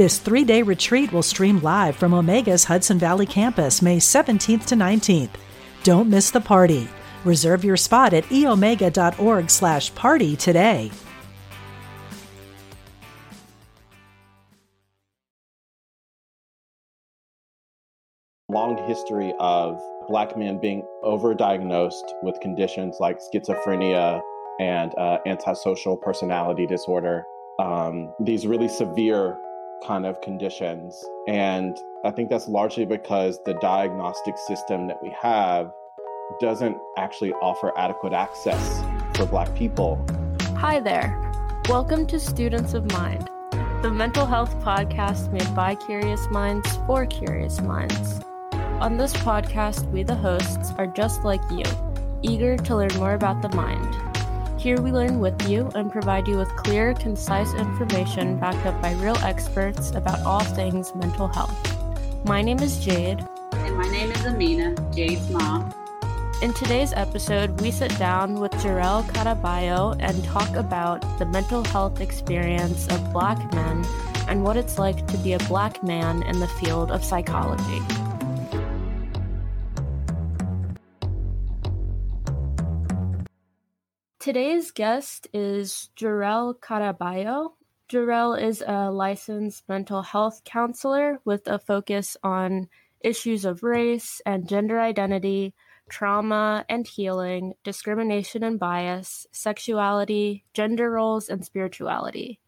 This three day retreat will stream live from Omega's Hudson Valley campus May 17th to 19th. Don't miss the party. Reserve your spot at eomega.org slash party today. long history of black men being overdiagnosed with conditions like schizophrenia and uh, antisocial personality disorder. Um, these really severe kind of conditions. And I think that's largely because the diagnostic system that we have doesn't actually offer adequate access for Black people. Hi there. Welcome to Students of Mind, the mental health podcast made by curious minds for curious minds. On this podcast, we, the hosts, are just like you, eager to learn more about the mind. Here we learn with you and provide you with clear, concise information backed up by real experts about all things mental health. My name is Jayde. And my name is Aminah, Jayde's mom. In today's episode, we sit down with Jor-El Caraballo and talk about the mental health experience of Black men and what it's like to be a Black man in the field of psychology. Today's guest is Jor-El Caraballo. Jor-El is a licensed mental health counselor with a focus on issues of race and gender identity, trauma and healing, discrimination and bias, sexuality, gender roles, and spirituality.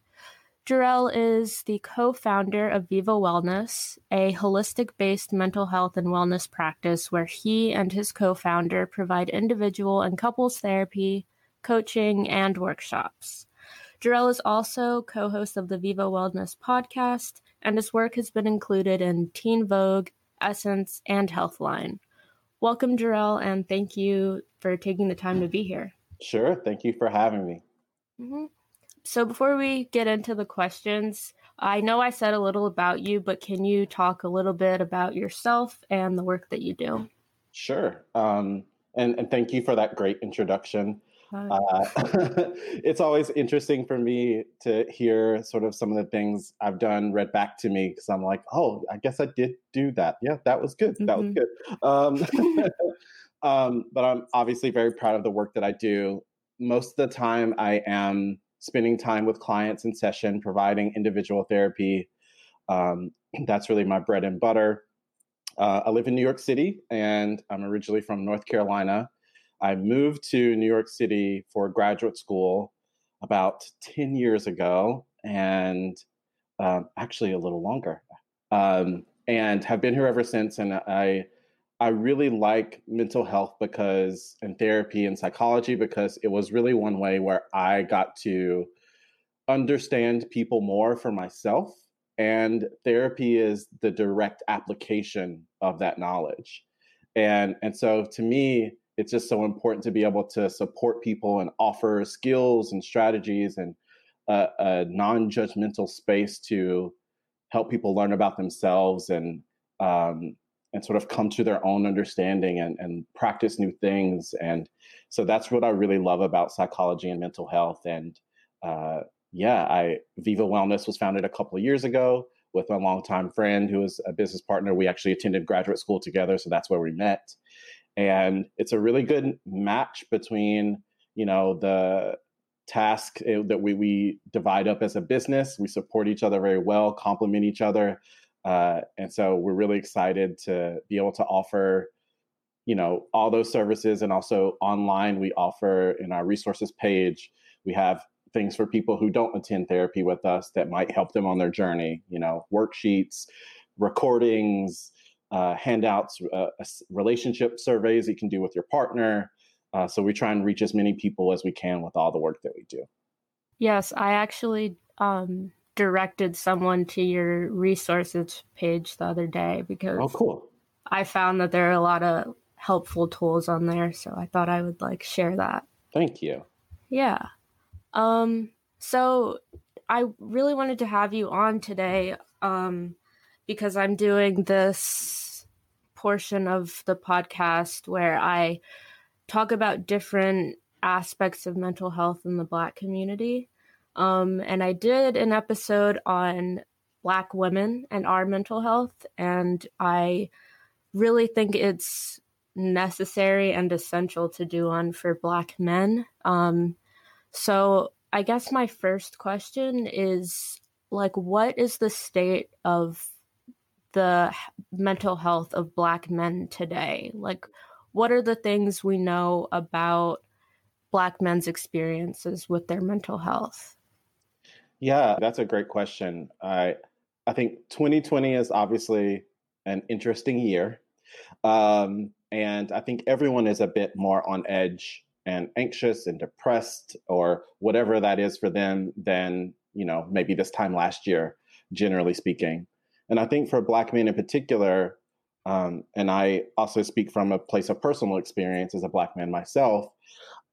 Jor-El is the co founder of Viva Wellness, a holistic based mental health and wellness practice where he and his co founder provide individual and couples therapy, coaching, and workshops. Jor-El is also co host of the Viva Wellness podcast, and his work has been included in Teen Vogue, Essence, and Healthline. Welcome, Jor-El, and thank you for taking the time to be here. Sure. Thank you for having me. Mm-hmm. So, before we get into the questions, I know I said a little about you, but can you talk a little bit about yourself and the work that you do? Sure. Um, and, and thank you for that great introduction. Uh, it's always interesting for me to hear sort of some of the things I've done read back to me because I'm like, oh, I guess I did do that. Yeah, that was good. That mm-hmm. was good. Um, um, but I'm obviously very proud of the work that I do. Most of the time, I am spending time with clients in session, providing individual therapy. Um, that's really my bread and butter. Uh, I live in New York City, and I'm originally from North Carolina. I moved to New York City for graduate school about 10 years ago, and um, actually a little longer, um, and have been here ever since. And I, I really like mental health because, and therapy and psychology because it was really one way where I got to understand people more for myself. And therapy is the direct application of that knowledge. And, and so to me, it's just so important to be able to support people and offer skills and strategies and a, a non-judgmental space to help people learn about themselves and um, and sort of come to their own understanding and, and practice new things. And so that's what i really love about psychology and mental health. And uh, yeah i viva wellness was founded a couple of years ago with a longtime friend who is a business partner. We actually attended graduate school together so that's where we met and it's a really good match between you know the task eh, that we, we divide up as a business. We support each other very well complement each other uh, and so we're really excited to be able to offer you know all those services and also online we offer in our resources page. We have things for people who don't attend therapy with us that might help them on their journey you know worksheets recordings uh, handouts, uh, relationship surveys you can do with your partner. Uh, so we try and reach as many people as we can with all the work that we do. Yes, I actually um, directed someone to your resources page the other day because oh cool i found that there are a lot of helpful tools on there so i thought i would like share that thank you yeah um so i really wanted to have you on today um because i'm doing this portion of the podcast where i talk about different aspects of mental health in the black community um, and I did an episode on Black women and our mental health. And I really think it's necessary and essential to do one for Black men. Um, so I guess my first question is like, what is the state of the mental health of Black men today? Like, what are the things we know about Black men's experiences with their mental health? Yeah, that's a great question. I I think 2020 is obviously an interesting year. Um, and I think everyone is a bit more on edge and anxious and depressed or whatever that is for them than, you know, maybe this time last year, generally speaking. And I think for Black men in particular, um, and I also speak from a place of personal experience as a Black man myself,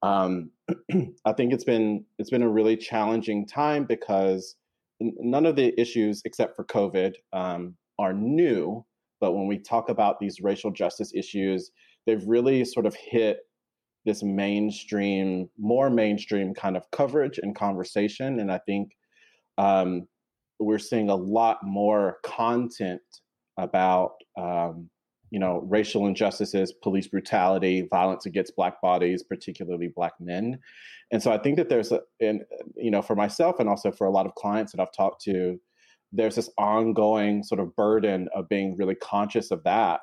um, I think it's been it's been a really challenging time because none of the issues except for COVID um, are new. But when we talk about these racial justice issues, they've really sort of hit this mainstream, more mainstream kind of coverage and conversation. And I think um, we're seeing a lot more content about um, you know, racial injustices, police brutality, violence against black bodies, particularly black men. And so I think that there's a, and you know, for myself and also for a lot of clients that I've talked to, there's this ongoing sort of burden of being really conscious of that,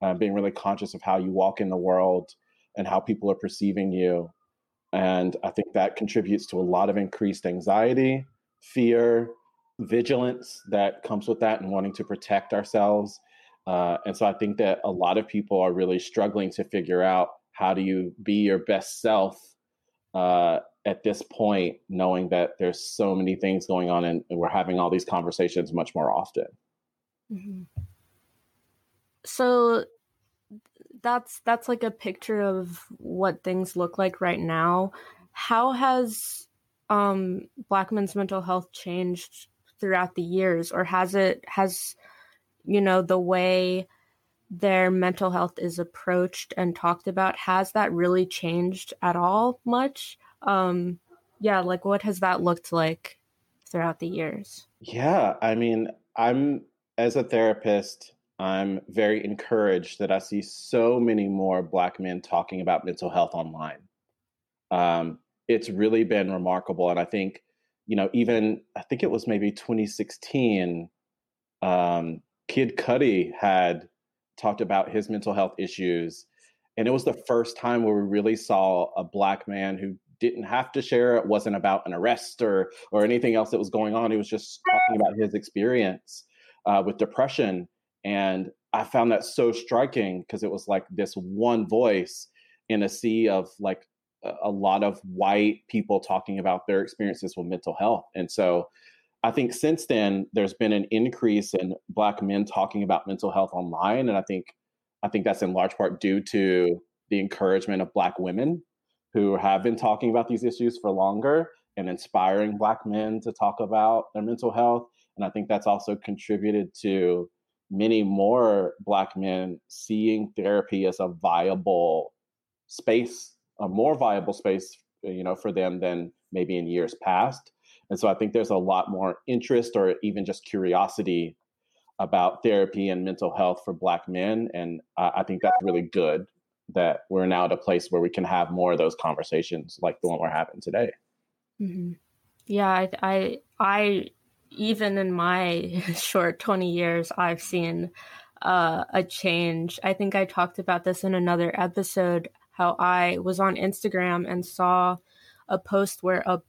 uh, being really conscious of how you walk in the world and how people are perceiving you. And I think that contributes to a lot of increased anxiety, fear, vigilance that comes with that and wanting to protect ourselves uh, and so I think that a lot of people are really struggling to figure out how do you be your best self uh, at this point, knowing that there's so many things going on and, we're having all these conversations much more often. Mm-hmm. So that's that's like a picture of what things look like right now. How has um, Black men's mental health changed throughout the years, or has it has you know, the way their mental health is approached and talked about, has that really changed at all much? Um, yeah, like what has that looked like throughout the years? Yeah, I mean, I'm as a therapist, I'm very encouraged that I see so many more Black men talking about mental health online. Um, it's really been remarkable. And I think, you know, even I think it was maybe 2016, um, Kid Cudi had talked about his mental health issues. And it was the first time where we really saw a black man who didn't have to share. It wasn't about an arrest or or anything else that was going on. He was just talking about his experience uh, with depression. And I found that so striking because it was like this one voice in a sea of like a, lot of white people talking about their experiences with mental health. And so I think since then there's been an increase in black men talking about mental health online, and I think I think that's in large part due to the encouragement of black women who have been talking about these issues for longer and inspiring black men to talk about their mental health. And I think that's also contributed to many more black men seeing therapy as a viable space, a more viable space, you know, for them than maybe in years past. And so I think there's a lot more interest or even just curiosity about therapy and mental health for Black men. And I think that's really good that we're now at a place where we can have more of those conversations like the one we're having today. Mm-hmm. Yeah, I, I, I, even in my short 20 years, I've seen uh, a change. I think I talked about this in another episode how I was on Instagram and saw a post where a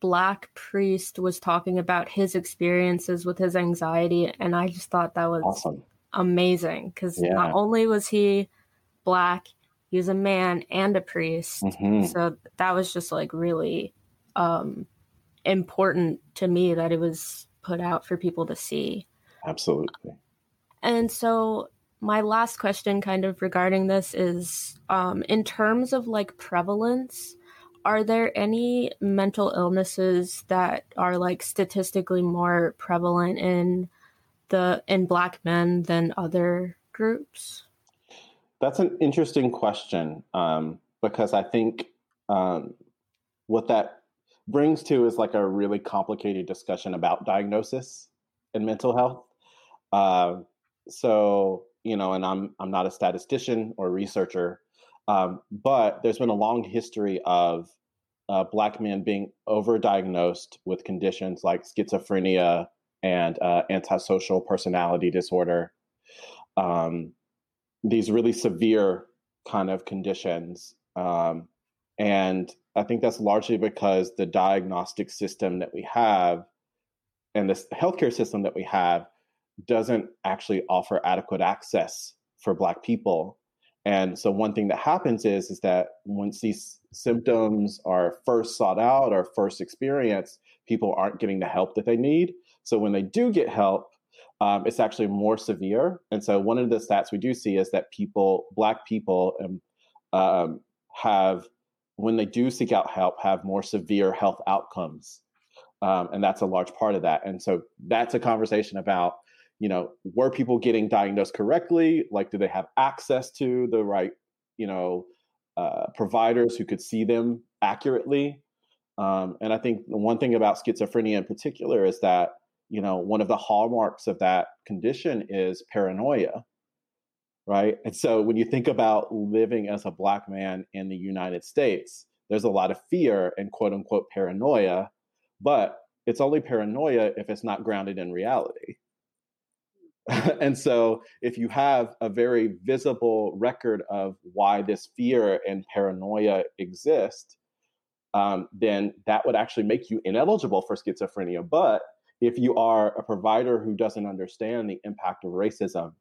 black priest was talking about his experiences with his anxiety and i just thought that was awesome. amazing because yeah. not only was he black he was a man and a priest mm-hmm. so that was just like really um important to me that it was put out for people to see. Absolutely. And so my last question kind of regarding this is um, in terms of like prevalence are there any mental illnesses that are like statistically more prevalent in the in black men than other groups? That's an interesting question um, because i think um, what that brings to is like a really complicated discussion about diagnosis and mental health. Uh, so you know and i'm i'm not a statistician or researcher um, but there's been a long history of uh, Black men being overdiagnosed with conditions like schizophrenia and uh, antisocial personality disorder. Um, these really severe kind of conditions. Um, and I think that's largely because the diagnostic system that we have and this healthcare system that we have doesn't actually offer adequate access for Black people and so one thing that happens is is that once these symptoms are first sought out or first experienced, people aren't getting the help that they need. So when they do get help, um, it's actually more severe. And so one of the stats we do see is that people, Black people, um, um, have when they do seek out help, have more severe health outcomes. Um, and that's a large part of that. And so that's a conversation about you know, were people getting diagnosed correctly? Like, do they have access to the right, you know, uh, providers who could see them accurately? Um, and I think the one thing about schizophrenia in particular is that, you know, one of the hallmarks of that condition is paranoia, right? And so when you think about living as a Black man in the United States, there's a lot of fear and quote unquote paranoia, but it's only paranoia if it's not grounded in reality and so, if you have a very visible record of why this fear and paranoia exist, um, then that would actually make you ineligible for schizophrenia. But if you are a provider who doesn't understand the impact of racism,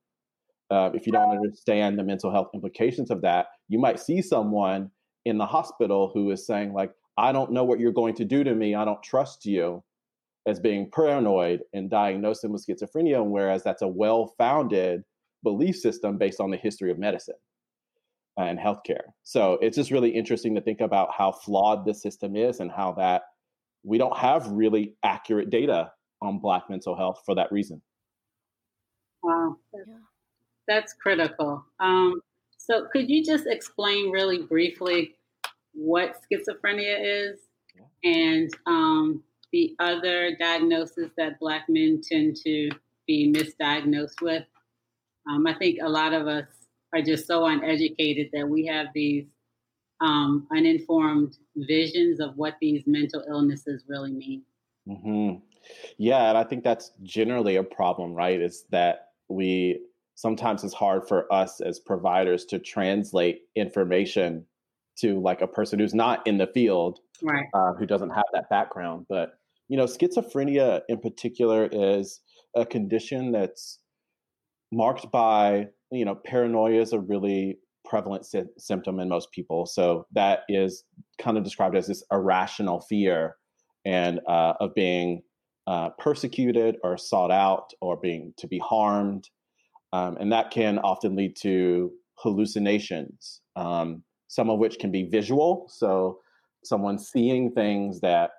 uh, if you don't understand the mental health implications of that, you might see someone in the hospital who is saying, like, I don't know what you're going to do to me. I don't trust you as being paranoid and diagnose them with schizophrenia, whereas that's a well founded belief system based on the history of medicine and healthcare. So it's just really interesting to think about how flawed the system is and how that we don't have really accurate data on Black mental health for that reason. Wow. That's critical. Um, so, could you just explain really briefly what schizophrenia is and um, the other diagnosis that Black men tend to be misdiagnosed with. Um, I think a lot of us are just so uneducated that we have these um, uninformed visions of what these mental illnesses really mean. Mm-hmm. Yeah, and I think that's generally a problem, right? Is that we sometimes it's hard for us as providers to translate information to like a person who's not in the field, right? Uh, who doesn't have that background. But you know, schizophrenia in particular is a condition that's marked by, you know, paranoia is a really prevalent sy- symptom in most people. So that is kind of described as this irrational fear and uh, of being uh, persecuted or sought out or being to be harmed. Um, and that can often lead to hallucinations, um, some of which can be visual. So someone seeing things that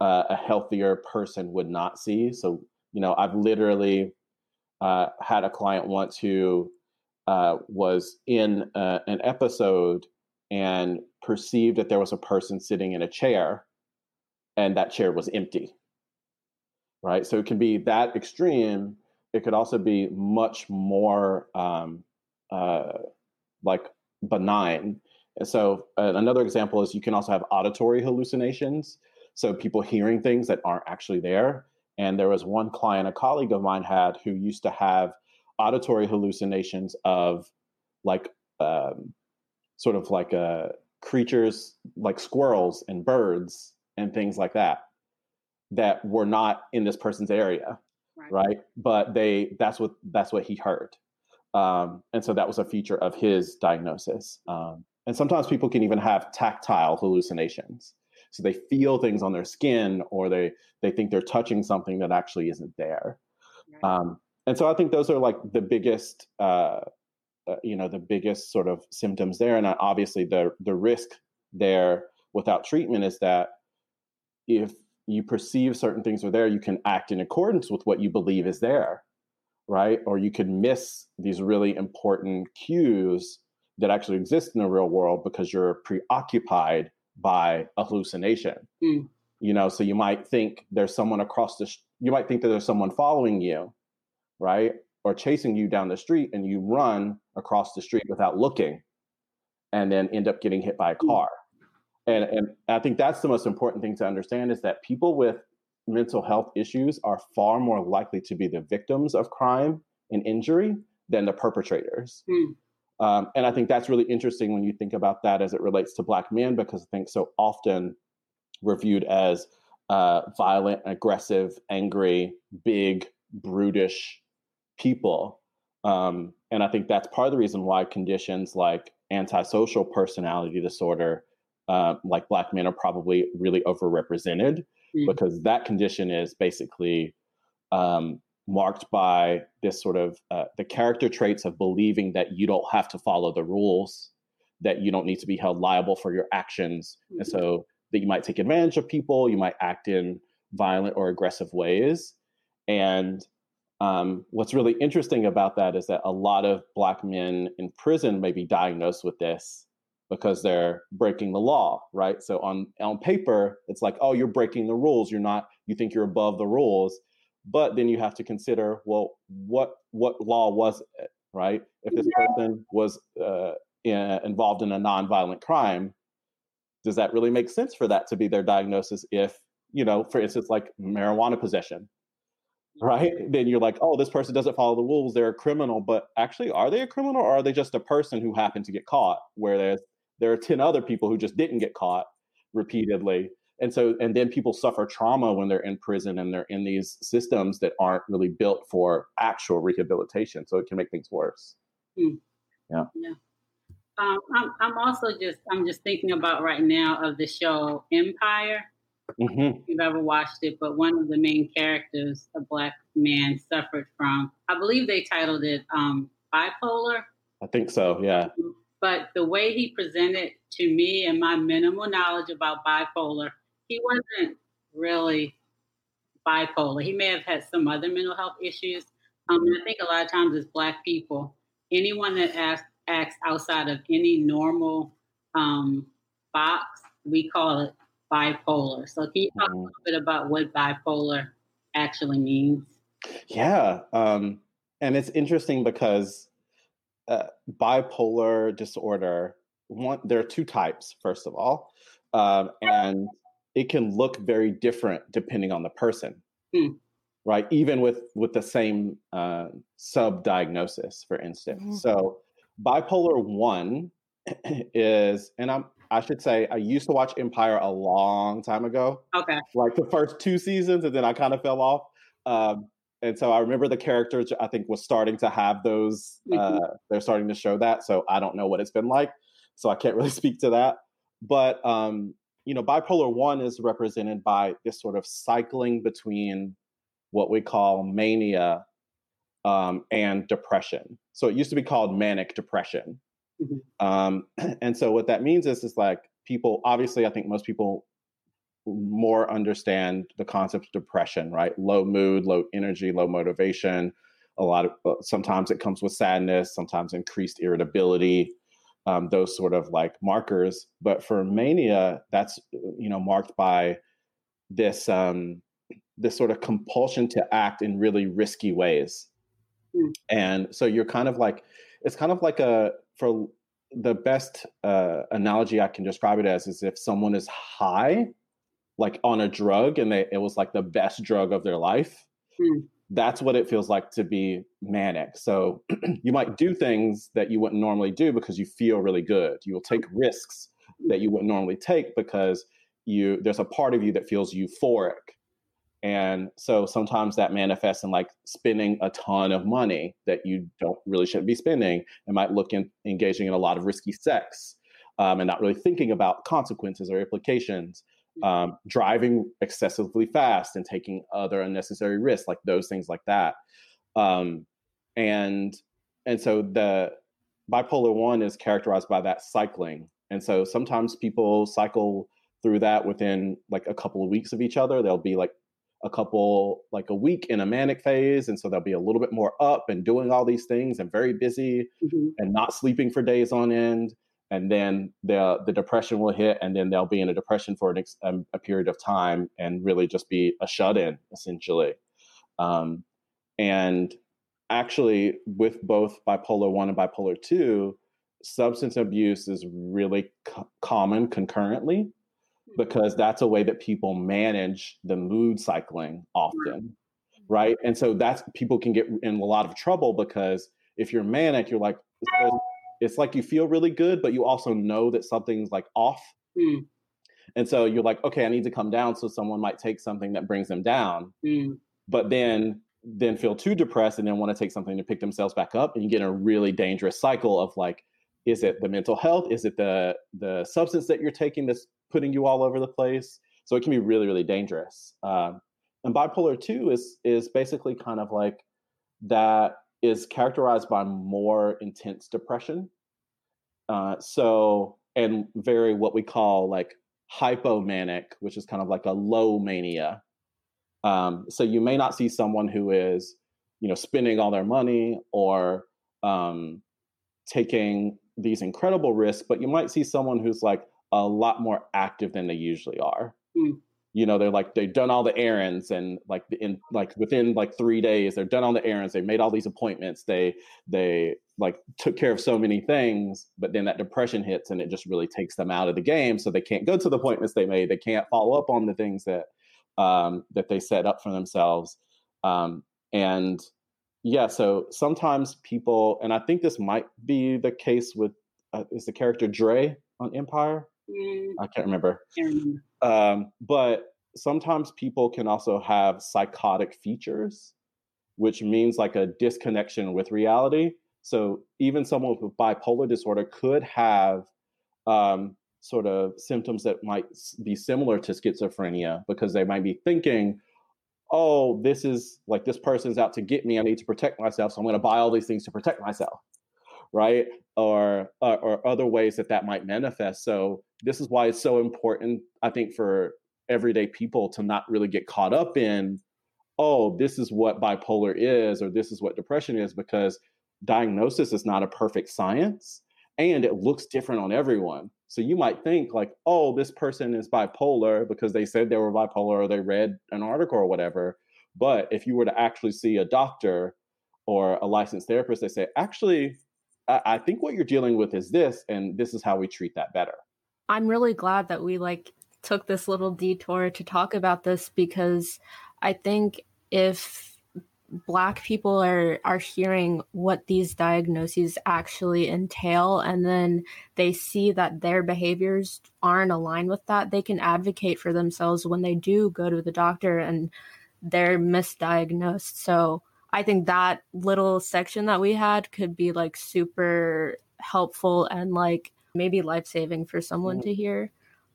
uh, a healthier person would not see. So, you know, I've literally uh, had a client once who uh, was in uh, an episode and perceived that there was a person sitting in a chair and that chair was empty. Right. So it can be that extreme. It could also be much more um, uh, like benign. And so uh, another example is you can also have auditory hallucinations. So people hearing things that aren't actually there. And there was one client, a colleague of mine had, who used to have auditory hallucinations of like um, sort of like uh, creatures like squirrels and birds and things like that that were not in this person's area right, right? but they that's what that's what he heard um, and so that was a feature of his diagnosis um, and sometimes people can even have tactile hallucinations so they feel things on their skin or they they think they're touching something that actually isn't there. Right. um, and so i think those are like the biggest uh, uh, you know the biggest sort of symptoms there. And obviously the the risk there without treatment is that if you perceive certain things are there you can act in accordance with what you believe is there right? Or you could miss these really important cues that actually exist in the real world because you're preoccupied by a hallucination mm. you know so you might think there's someone across the sh- you might think that there's someone following you right or chasing you down the street and you run across the street without looking and then end up getting hit by a mm. car and, and i think that's the most important thing to understand is that people with mental health issues are far more likely to be the victims of crime and injury than the perpetrators mm. Um, and I think that's really interesting when you think about that as it relates to Black men, because I think so often we're viewed as uh, violent, aggressive, angry, big, brutish people. Um, and I think that's part of the reason why conditions like antisocial personality disorder, uh, like Black men, are probably really overrepresented mm-hmm. because that condition is basically um, marked by this sort of uh, the character traits of believing that you don't have to follow the rules, that you don't need to be held liable for your actions, mm-hmm. and so that you might take advantage of people, you might act in violent or aggressive ways, and um, what's really interesting about that is that a lot of black men in prison may be diagnosed with this because they're breaking the law, right? So on on paper, it's like, oh, you're breaking the rules. You're not. You think you're above the rules, but then you have to consider, well, what what law was it, right? If this person was uh, in, involved in a nonviolent crime, does that really make sense for that to be their diagnosis? If you know, for instance, like marijuana possession, right? Then you're like, oh, this person doesn't follow the rules; they're a criminal. But actually, are they a criminal, or are they just a person who happened to get caught? Whereas there are ten other people who just didn't get caught repeatedly and so and then people suffer trauma when they're in prison and they're in these systems that aren't really built for actual rehabilitation so it can make things worse. Mm. yeah. Yeah. Um, I'm, I'm also just i'm just thinking about right now of the show empire. Mm-hmm. if you've ever watched it but one of the main characters a black man suffered from i believe they titled it um, bipolar. I think so yeah. But the way he presented to me and my minimal knowledge about bipolar he wasn't really bipolar. He may have had some other mental health issues. Um, I think a lot of times as Black people, anyone that acts, acts outside of any normal um, box, we call it bipolar. So can you talk mm. a little bit about what bipolar actually means? Yeah, um, and it's interesting because uh, bipolar disorder. One, there are two types. First of all, um, and it can look very different depending on the person mm. right even with with the same uh, sub diagnosis for instance mm-hmm. so bipolar 1 is and i'm i should say i used to watch empire a long time ago okay like the first two seasons and then i kind of fell off um, and so i remember the characters i think was starting to have those mm-hmm. uh, they're starting to show that so i don't know what it's been like so i can't really speak to that but um, you know, bipolar one is represented by this sort of cycling between what we call mania um, and depression. So it used to be called manic depression. Mm-hmm. Um, and so what that means is, is like people, obviously, I think most people more understand the concept of depression, right? Low mood, low energy, low motivation. A lot of uh, sometimes it comes with sadness, sometimes increased irritability um, those sort of like markers. But for mania, that's you know marked by this um, this sort of compulsion to act in really risky ways. Mm. And so you're kind of like it's kind of like a for the best uh, analogy I can describe it as is if someone is high, like on a drug, and they it was like the best drug of their life. Mm that's what it feels like to be manic. So you might do things that you wouldn't normally do because you feel really good. You will take risks that you wouldn't normally take because you there's a part of you that feels euphoric. And so sometimes that manifests in like spending a ton of money that you don't really shouldn't be spending. It might look in engaging in a lot of risky sex um, and not really thinking about consequences or implications. Mm-hmm. um, driving excessively fast and taking other unnecessary risks, like those things like that. Um, and and so the bipolar one is characterized by that cycling. And so sometimes people cycle through that within like a couple of weeks of each other. They'll be like a couple like a week in a manic phase and so they'll be a little bit more up and doing all these things and very busy mm-hmm. and not sleeping for days on end and then the the depression will hit and then they'll be in a depression for an ex, um, a period of time and really just be a shut in essentially. Um, and actually with both bipolar 1 and bipolar 2 substance abuse is really co- common concurrently because that's a way that people manage the mood cycling often right. and so that's people can get in a lot of trouble because if you're manic you're like it's like you feel really good but you also know that something's like off mm. and so you're like okay i need to come down so someone might take something that brings them down mm. but then then feel too depressed and then want to take something to pick themselves back up and you get in a really dangerous cycle of like is it the mental health is it the the substance that you're taking that's putting you all over the place. So it can be really, really dangerous. Um, and bipolar two is is basically kind of like that is characterized by more intense depression. Uh, so and very what we call like hypomanic, which is kind of like a low mania. Um, so you may not see someone who is, you know, spending all their money or um, taking these incredible risks, but you might see someone who's like a lot more active than they usually are. Mm. You know, they're like they've done all the errands and like in like within like three days they're done all the errands. They made all these appointments. They they like took care of so many things, but then that depression hits and it just really takes them out of the game. So they can't go to the appointments they made. They can't follow up on the things that um, that they set up for themselves. Um, and yeah, so sometimes people, and I think this might be the case with uh, is the character Dre on Empire. Mm. I can't remember. Um, but sometimes people can also have psychotic features, which means like a disconnection with reality. So even someone with bipolar disorder could have um, sort of symptoms that might be similar to schizophrenia because they might be thinking, oh, this is like this person's out to get me. I need to protect myself. So I'm going to buy all these things to protect myself. Right. Or, or, or other ways that that might manifest. So this is why it's so important, I think, for everyday people to not really get caught up in, oh, this is what bipolar is or this is what depression is, because diagnosis is not a perfect science and it looks different on everyone. So you might think like, oh, this person is bipolar because they said they were bipolar or they read an article or whatever. But if you were to actually see a doctor or a licensed therapist, they say, actually, I, think what you're dealing with is this, and this is how we treat that better. I'm really glad that we like took this little detour to talk about this because I think if black people are are hearing what these diagnoses actually entail and then they see that their behaviors aren't aligned with that they can advocate for themselves when they do go to the doctor and they're misdiagnosed so i think that little section that we had could be like super helpful and like maybe life saving for someone mm-hmm. to hear.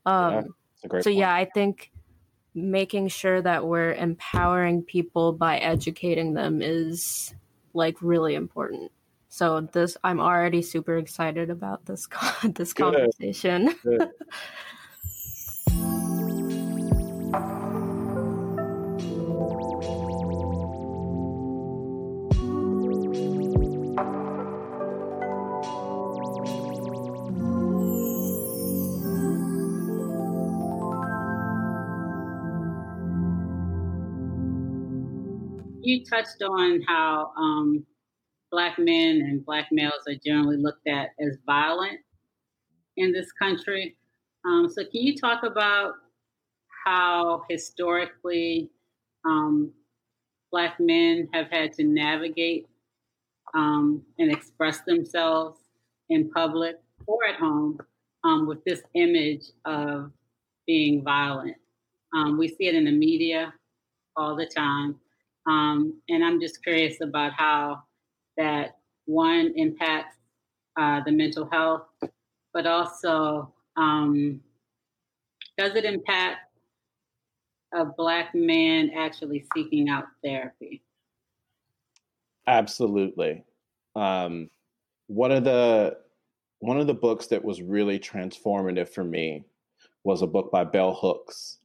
Um, yeah, so point. yeah, I think making sure that we're empowering people by educating them is like really important. So this, I'm already super excited about this this Good. conversation. you touched on how um, black men and black males are generally looked at as violent in this country. Um, so, can you talk about how historically um, black men have had to navigate um, and express themselves in public or at home um, with this image of being violent? Um, we see it in the media all the time. Um, and I'm just curious about how that one impacts uh, the mental health, but also um, does it impact a black man actually seeking out therapy? Absolutely. Um, one of the one of the books that was really transformative for me was a book by Bell Hooks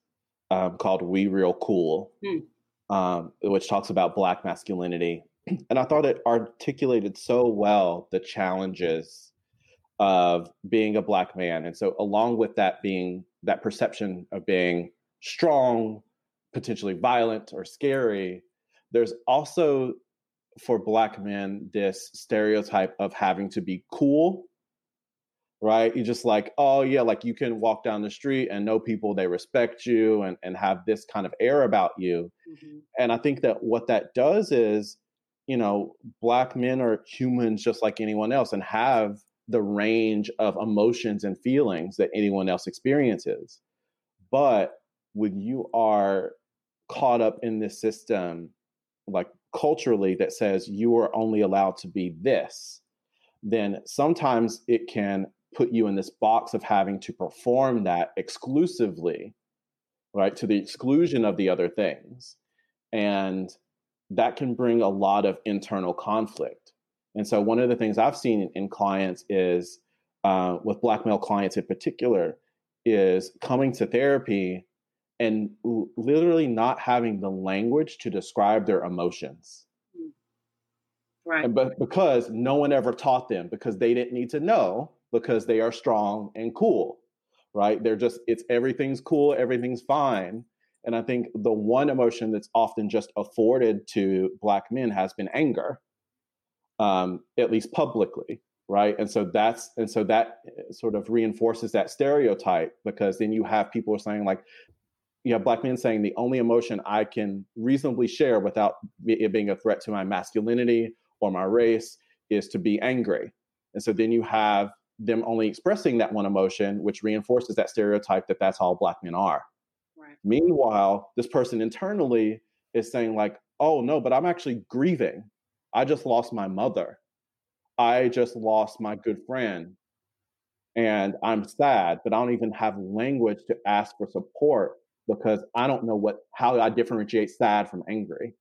um, called "We Real Cool," hmm. Um, which talks about Black masculinity, and I thought it articulated so well the challenges of being a Black man, and so along with that being that perception of being strong, potentially violent or scary, there's also for black men this stereotype of having to be cool right? You just like oh yeah like you can walk down the street and know people they respect you and, and have this kind of air about you. Mm-hmm. and i think that what that does is you know black men are humans just like anyone else and have the range of emotions and feelings that anyone else experiences. But when you are caught up in this system like culturally that says you are only allowed to be this, then sometimes it can put you in this box of having to perform that exclusively, right, to the exclusion of the other things. And that can bring a lot of internal conflict. And so, one of the things I've seen in, clients is uh, with Black male clients in particular, is coming to therapy and literally not having the language to describe their emotions. Mm. Right. And, but because no one ever taught them, because they didn't need to know, because they are strong and cool, right? They're just, it's everything's cool, everything's fine. And I think the one emotion that's often just afforded to Black men has been anger, um, at least publicly, right? And so that's, and so that eh, sort of reinforces that stereotype because then you have people saying, like, you have black men saying the only emotion I can reasonably share without it being a threat to my masculinity or my race is to be angry. And so then you have them only expressing that one emotion, which reinforces that stereotype that that's all black men are. Right. Meanwhile, this person internally is saying, like, oh no, but I'm actually grieving. I just lost my mother. I just lost my good friend. And I'm sad, but I don't even have language to ask for support because I don't know what how I differentiate sad from angry.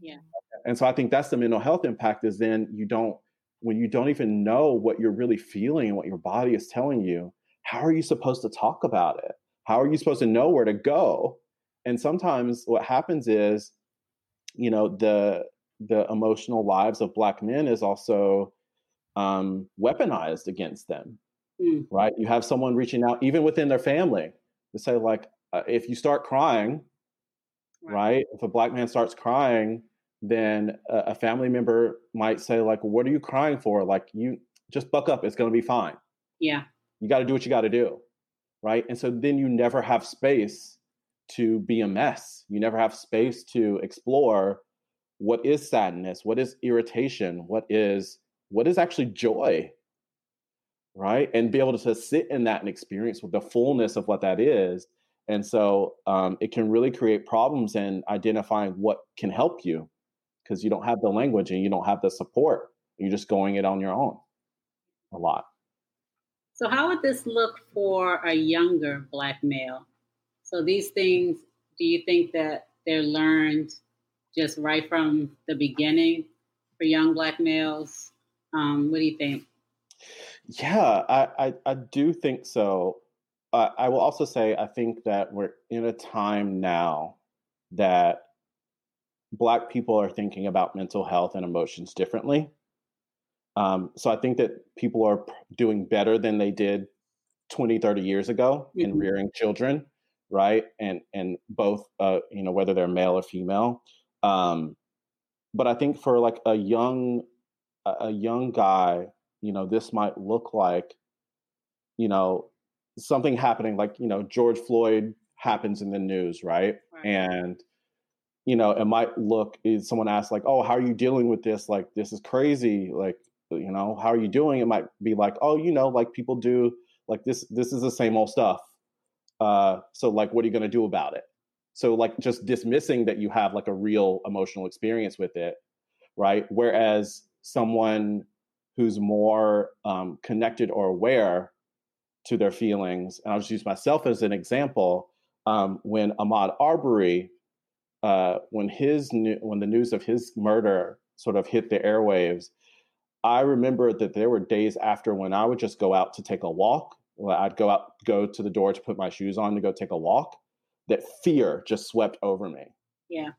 Yeah. And so I think that's the mental health impact is then you don't when you don't even know what you're really feeling and what your body is telling you, how are you supposed to talk about it? How are you supposed to know where to go? And sometimes what happens is, you know, the the emotional lives of black men is also um, weaponized against them. Mm. Right? You have someone reaching out, even within their family, to say like, uh, if you start crying, right. right. If a black man starts crying, then a, family member might say, like, "What are you crying for? Like, you just buck up. It's going to be fine." Yeah. You got to do what you got to do, right? And so then you never have space to be a mess. You never have space to explore what is sadness, what is irritation, what is what is actually joy, right? And be able to sit in that and experience with the fullness of what that is and so um, it can really create problems in identifying what can help you because you don't have the language and you don't have the support. You're just going it on your own a lot. So, how would this look for a younger Black male? So, these things, do you think that they're learned just right from the beginning for young Black males? Um, what do you think? Yeah, I, I, I do think so. Uh, I will also say I think that we're in a time now that Black people are thinking about mental health and emotions differently. Um, so I think that people are doing better than they did 20, 30 years ago mm-hmm. in rearing children, right? And and both, uh, you know, whether they're male or female. Um, but I think for like a young a young guy, you know, this might look like, you know, something happening like you know george floyd happens in the news right, right. and you know it might look someone asks like oh how are you dealing with this like this is crazy like you know how are you doing it might be like oh you know like people do like this this is the same old stuff uh so like what are you going to do about it so like just dismissing that you have like a real emotional experience with it right whereas someone who's more um, connected or aware to their feelings. And I'll just use myself as an example. um, when Ahmaud Arbery, uh, when his when the news of his murder sort of hit the airwaves, I remember that there were days after when I would just go out to take a walk. Well, I'd go out, go to the door to put my shoes on to go take a walk. That fear just swept over me. Yeah.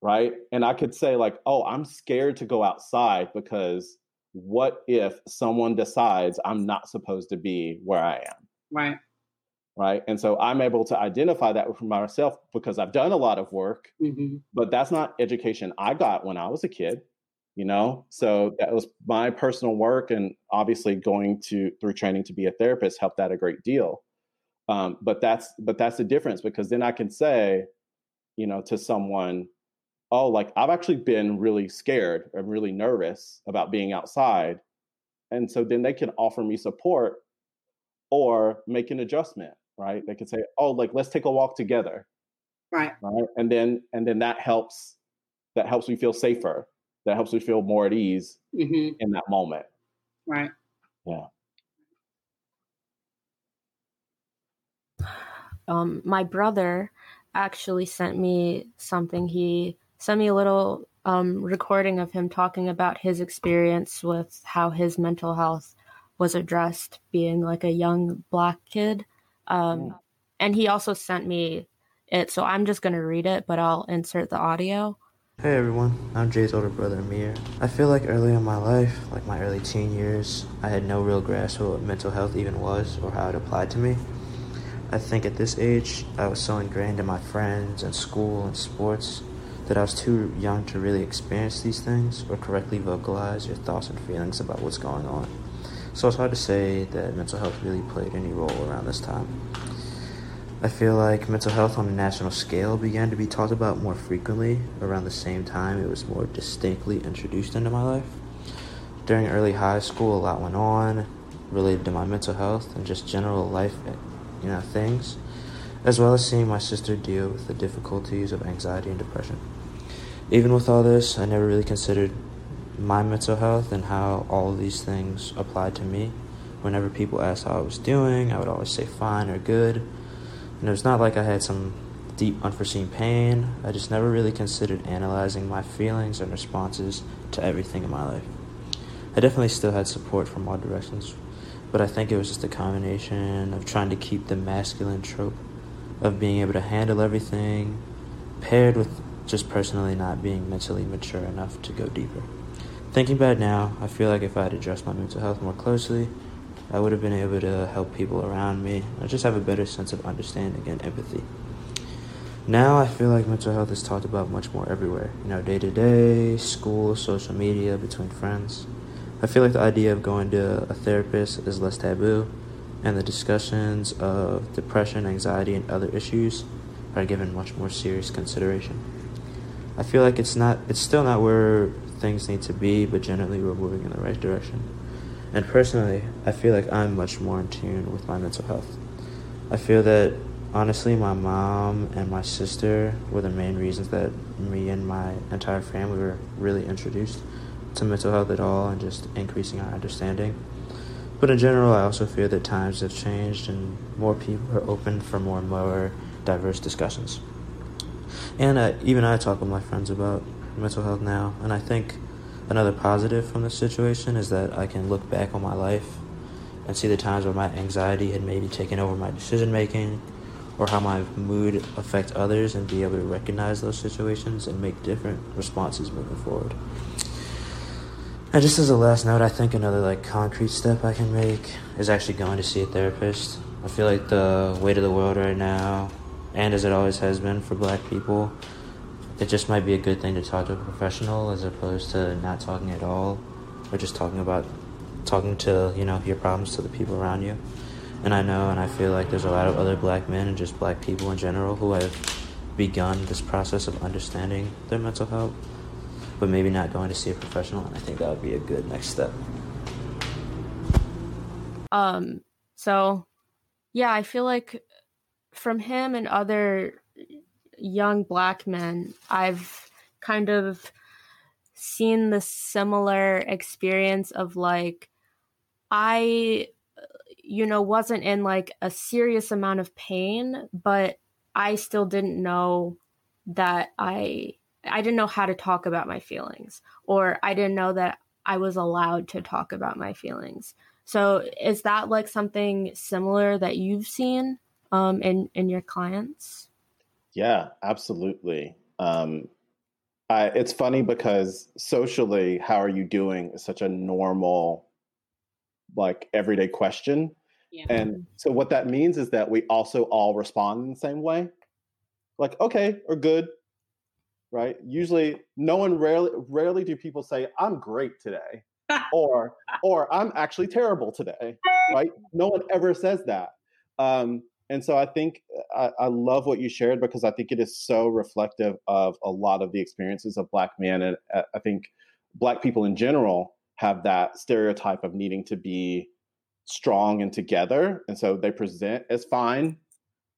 Right. And I could say, like, oh, I'm scared to go outside because what if someone decides I'm not supposed to be where I am? Right. Right. And so I'm able to identify that for myself because I've done a lot of work, mm-hmm. but that's not education I got when I was a kid, you know? So that was my personal work. And obviously going to through training to be a therapist helped that a great deal. Um, but that's but that's the difference because then I can say, you know, to someone, oh, like I've actually been really scared and really nervous about being outside. And so then they can offer me support or make an adjustment, right? They could say, oh, like let's take a walk together. Right. Right. And then and then that helps that helps me feel safer. That helps me feel more at ease mm-hmm. in that moment. Right. Yeah. Um, my brother actually sent me something he sent me a little um, recording of him talking about his experience with how his mental health was addressed being like a young black kid. Um, and he also sent me it, so I'm just going to read it, but I'll insert the audio. Hey everyone, I'm Jay's older brother Amir. I feel like early in my life, like my early teen years, I had no real grasp of what mental health even was or how it applied to me. I think at this age, I was so ingrained in my friends and school and sports that I was too young to really experience these things or correctly vocalize your thoughts and feelings about what's going on. So it's hard to say that mental health really played any role around this time. I feel like mental health on a national scale began to be talked about more frequently around the same time it was more distinctly introduced into my life. During early high school, a lot went on related to my mental health and just general life, eh, you know, things as well as seeing my sister deal with the difficulties of anxiety and depression. Even with all this, I never really considered my mental health and how all these things applied to me. Whenever people asked how I was doing, I would always say fine or good. And it was not like I had some deep unforeseen pain. I just never really considered analyzing my feelings and responses to everything in my life. I definitely still had support from all directions, but I think it was just a combination of trying to keep the masculine trope of being able to handle everything, paired with just personally not being mentally mature enough to go deeper. Thinking back now, I feel like if I had addressed my mental health more closely, I would have been able to help people around me. I just have a better sense of understanding and empathy. Now I feel like mental health is talked about much more everywhere. You know, day to day, school, social media, between friends. I feel like the idea of going to a therapist is less taboo and the discussions of depression, anxiety, and other issues are given much more serious consideration. I feel like it's not it's still not where things need to be, but generally we're moving in the right direction. And personally, I feel like I'm much more in tune with my mental health. I feel that honestly my mom and my sister were the main reasons that me and my entire family were really introduced to mental health at all and just increasing our understanding. But in general, I also feel that times have changed and more people are open for more and more diverse discussions. And even I talk with my friends about mental health now, and I think another positive from this situation is that I can look back on my life and see the times where my anxiety had maybe taken over my decision making or how my mood affects others and be able to recognize those situations and make different responses moving forward. And just as a last note, I think another like concrete step I can make is actually going to see a therapist. I feel like the weight of the world right now, and as it always has been for black people, it just might be a good thing to talk to a professional as opposed to not talking at all or just talking about talking to, you know, your problems to the people around you. And I know and I feel like there's a lot of other black men and just black people in general who have begun this process of understanding their mental health but maybe not going to see a professional. And I think that would be a good next step. Um, so yeah, I feel like from him and other young black men, I've kind of seen the similar experience of like, I, you know, wasn't in like a serious amount of pain, but I still didn't know that I I didn't know how to talk about my feelings or I didn't know that I was allowed to talk about my feelings. So is that like something similar that you've seen um, in in your clients? Yeah, absolutely. Um, I, it's funny because socially, how are you doing is such a normal, like everyday question. Yeah. And so what that means is that we also all respond in the same way. Like, okay, or good, right? Usually no one rarely rarely do people say, I'm great today. or or I'm actually terrible today. Right? No one ever says that. Um, and so I think uh, I, I, love what you shared because I think it is so reflective of a lot of the experiences of Black men. And uh, I think Black people in general have that stereotype of needing to be strong and together. And so they present as fine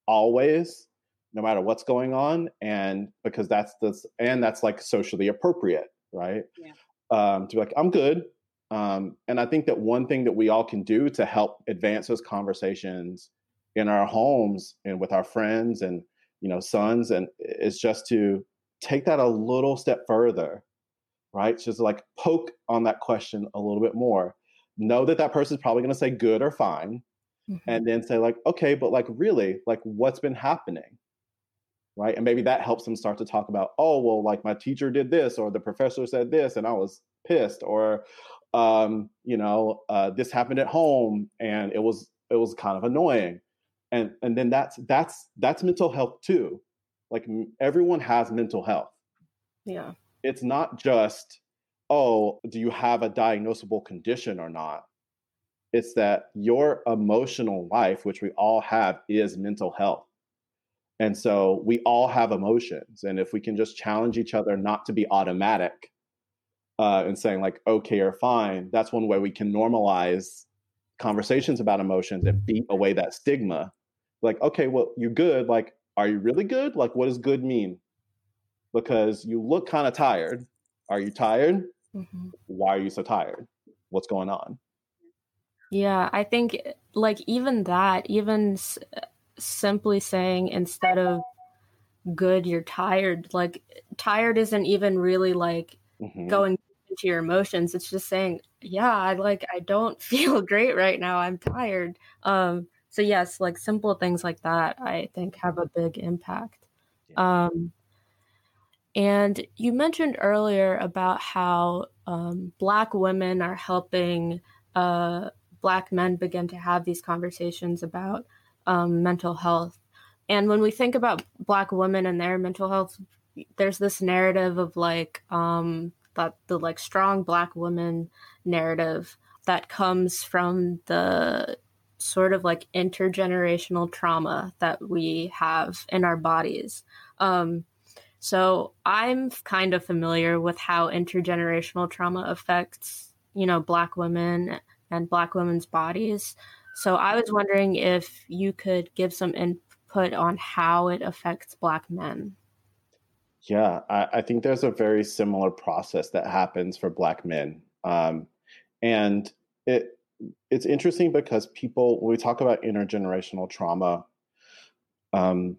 always, no matter what's going on. And because that's the, and that's like socially appropriate, right? Yeah. Um, to be like, I'm good. Um, and I think that one thing that we all can do to help advance those conversations in our homes and with our friends and you know sons and it's just to take that a little step further right? Just like poke on that question a little bit more. Know that that person's probably going to say good or fine mm-hmm. and then say like okay but like really like what's been happening? Right? And maybe that helps them start to talk about oh well like my teacher did this or the professor said this and i was pissed or um you know uh, this happened at home and it was it was kind of annoying and and then that's that's that's mental health too. Like everyone has mental health. Yeah. It's not just oh do you have a diagnosable condition or not? It's that your emotional life which we all have is mental health. And so we all have emotions. And if we can just challenge each other not to be automatic uh, and saying like okay or fine that's one way we can normalize conversations about emotions and beat away that stigma like, okay, well, you're good. Like, are you really good? Like, what does good mean? Because you look kind of tired. Are you tired? Mm-hmm. Why are you so tired? What's going on? Yeah, I think like even that, even s- simply saying instead of good, you're tired, like tired isn't even really like mm-hmm. going into your emotions. It's just saying, yeah, I like I don't feel great right now. I'm tired. Um so yes like simple things like that i think have a big impact yeah. um, and you mentioned earlier about how um, black women are helping uh, black men begin to have these conversations about um, mental health and when we think about black women and their mental health there's this narrative of like um, that the like strong black woman narrative that comes from the sort of like intergenerational trauma that we have in our bodies. Um, so I'm kind of familiar with how intergenerational trauma affects, you know, Black women and Black women's bodies. So I was wondering if you could give some input on how it affects Black men. Yeah, I, I think there's a very similar process that happens for Black men. Um, and it it's interesting because people when we talk about intergenerational trauma um,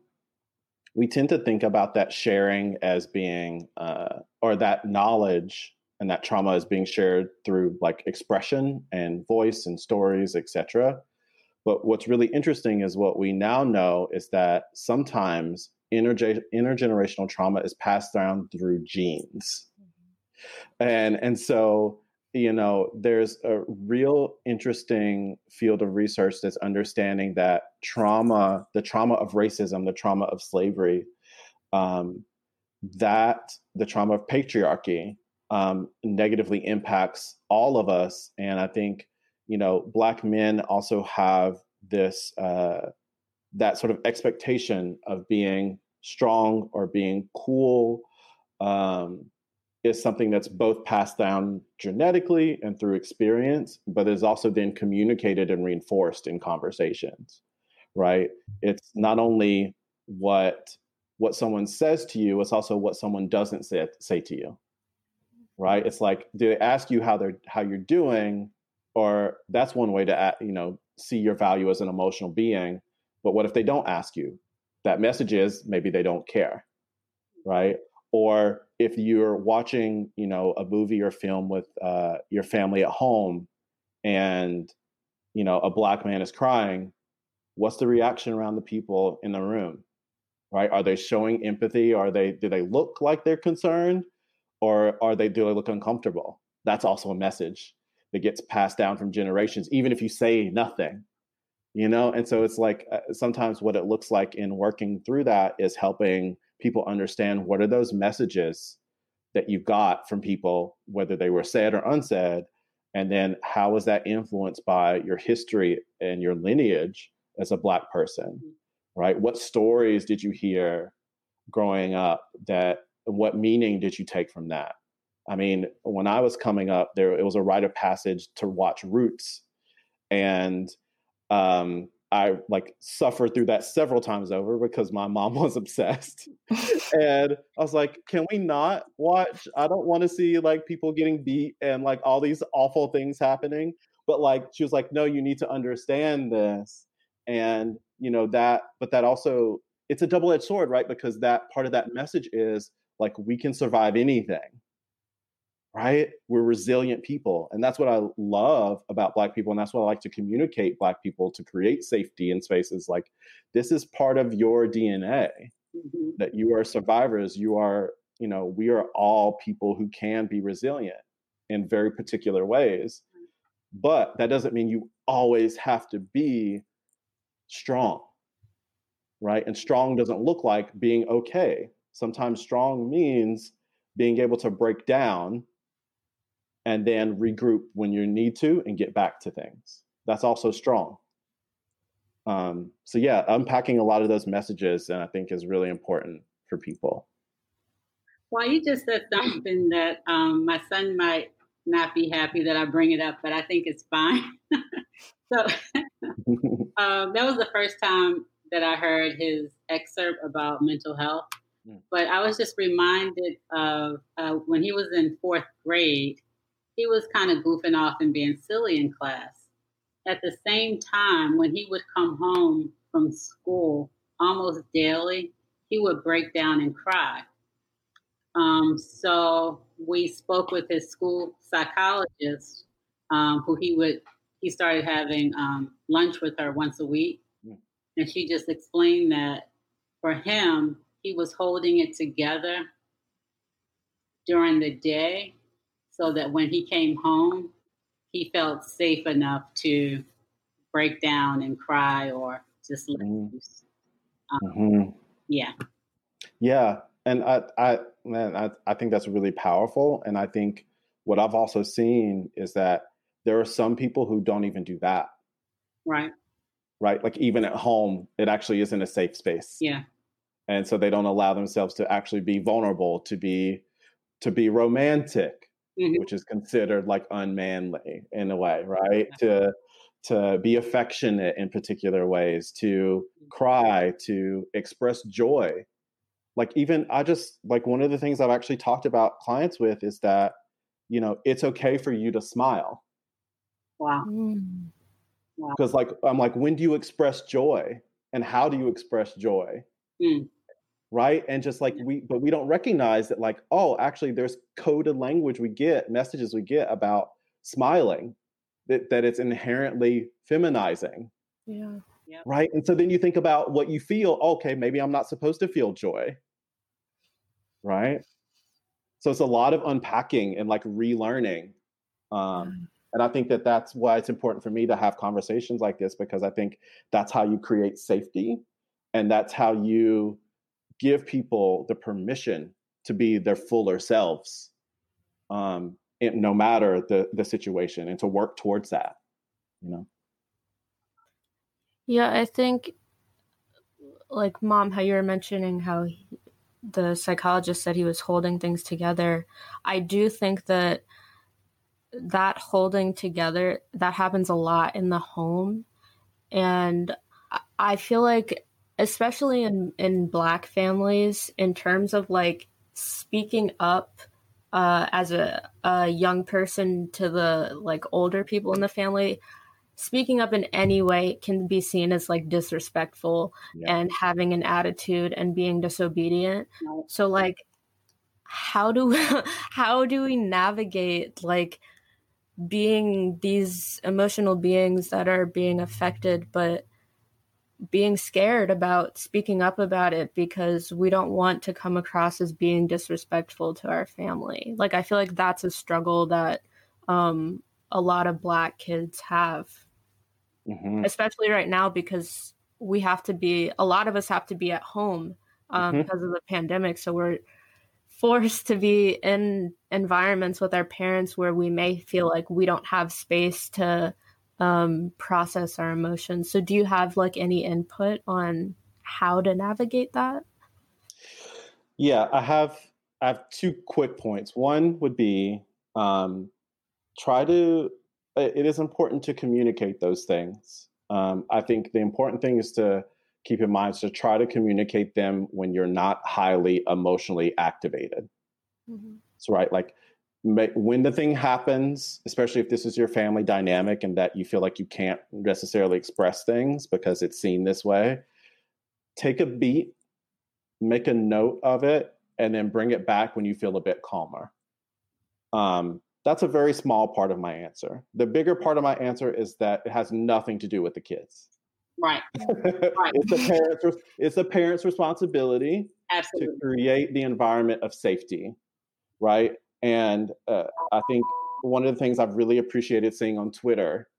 we tend to think about that sharing as being uh, or that knowledge and that trauma is being shared through like expression and voice and stories etc but what's really interesting is what we now know is that sometimes interge- intergenerational trauma is passed down through genes and and so you know, there's a real interesting field of research that's understanding that trauma, the trauma of racism, the trauma of slavery, um, that the trauma of patriarchy um, negatively impacts all of us. And I think, you know, Black men also have this, uh, that sort of expectation of being strong or being cool. Um, is something that's both passed down genetically and through experience, but is also then communicated and reinforced in conversations, right? It's not only what what someone says to you, it's also what someone doesn't say, say to you, right? It's like, do they ask you how they're how you're doing, or that's one way to you know see your value as an emotional being. But what if they don't ask you? That message is maybe they don't care, right? Or if you're watching, you know, a movie or film with uh, your family at home, and you know a black man is crying, what's the reaction around the people in the room? Right? Are they showing empathy? Are they do they look like they're concerned, or are they do they look uncomfortable? That's also a message that gets passed down from generations, even if you say nothing you know? And so it's like uh, sometimes what it looks like in working through that is helping people understand what are those messages that you got from people whether they were said or unsaid and then how was that influenced by your history and your lineage as a black person mm-hmm. right? What stories did you hear growing up that what meaning did you take from that? I mean when i was coming up there it was a rite of passage to watch roots and um, I like suffered through that several times over because my mom was obsessed. and I was like, can we not watch? I don't want to see like people getting beat and like all these awful things happening. But like she was like, no, you need to understand this. And you know, that but that also it's a double-edged sword, right? Because that part of that message is like we can survive anything right? We're resilient people. And that's what I love about Black people. And that's what I like to communicate Black people to create safety in spaces like this is part of your DNA mm-hmm. that you are survivors. You are, you know, we are all people who can be resilient in very particular ways. But that doesn't mean you always have to be strong, right? And strong doesn't look like being okay. Sometimes strong means being able to break down and then regroup when you need to and get back to things. That's also strong. Um, so yeah, unpacking a lot of those messages, and I think is really important for people. Well, you just said something that um, my son might not be happy that I bring it up, but I think it's fine. so um, that was the first time that I heard his excerpt about mental health. Hmm. But I was just reminded of uh, when he was in fourth grade, he was kind of goofing off and being silly in class. At the same time, when he would come home from school almost daily, he would break down and cry. Um, so we spoke with his school psychologist, um, who he would he started having um, lunch with her once a week, mm. and she just explained that for him, he was holding it together during the day so that when he came home, he felt safe enough to break down and cry or just let mm-hmm. loose. Um, mm-hmm. Yeah. Yeah. And I, I, man, I, I think that's really powerful. And I think what I've also seen is that there are some people who don't even do that. Right. Right. Like even at home, it actually isn't a safe space. Yeah. And so they don't allow themselves to actually be vulnerable, to be, to be romantic, mm-hmm. which is considered like unmanly in a way, right? To to be affectionate in particular ways, to mm-hmm. cry, to express joy. Like even I just like one of the things I've actually talked about clients with is that, you know, it's okay for you to smile. Wow. Because mm. like I'm like, when do you express joy? And how do you express joy? Mm right? And just like we but we don't recognize that like oh actually there's coded language we get messages we get about smiling that that it's inherently feminizing. Yeah. Right? And so then you think about what you feel okay maybe i'm not supposed to feel joy. Right? So it's a lot of unpacking and like relearning um and i think that that's why it's important for me to have conversations like this because i think that's how you create safety and that's how you give people the permission to be their fuller selves um, no matter the the situation and to work towards that you know? Yeah i think like mom how you were mentioning how he, the psychologist said he was holding things together i do think that that holding together that happens a lot in the home and i feel like especially in in black families in terms of like speaking up uh, as a, a young person to the like older people in the family speaking up in any way can be seen as like disrespectful yeah. and having an attitude and being disobedient. So like how do we, how do we navigate like being these emotional beings that are being affected but being scared about speaking up about it because we don't want to come across as being disrespectful to our family. Like I feel like that's a struggle that um a lot of black kids have. Mm-hmm. Especially right now because we have to be a lot of us have to be at home um, mm-hmm. because of the pandemic so we're forced to be in environments with our parents where we may feel like we don't have space to um, process our emotions. So, do you have like any input on how to navigate that? Yeah, I have. I have two quick points. One would be um, try to. It is important to communicate those things. Um, I think the important thing is to keep in mind is to try to communicate them when you're not highly emotionally activated. Mm-hmm. So, right, like when the thing happens, especially if this is your family dynamic and that you feel like you can't necessarily express things because it's seen this way, take a beat, make a note of it, and then bring it back when you feel a bit calmer. Um, that's a very small part of my answer. The bigger part of my answer is that it has nothing to do with the kids. Right. right. it's the parents. It's the parents' responsibility Absolutely. to create the environment of safety, right? And uh, I think one of the things I've really appreciated seeing on Twitter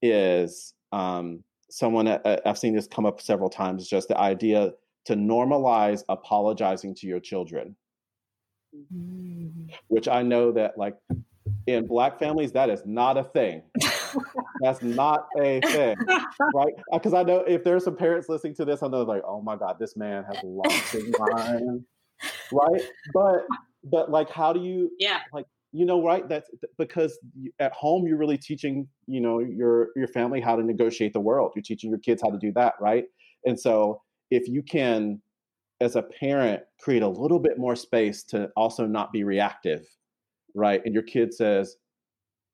is um, someone uh, I've seen this come up several times. Just the idea to normalize apologizing to your children, mm. which I know that like in Black families that is not a thing. That's not a thing, right? Because uh, I know if there's some parents listening to this, I know like, oh my God, this man has lost his mind, right? But but like, how do you, yeah, like, you know, right? That's because at home you're really teaching, you know, your your family how to negotiate the world. You're teaching your kids how to do that, right? And so if you can, as a parent, create a little bit more space to also not be reactive, right? And your kid says,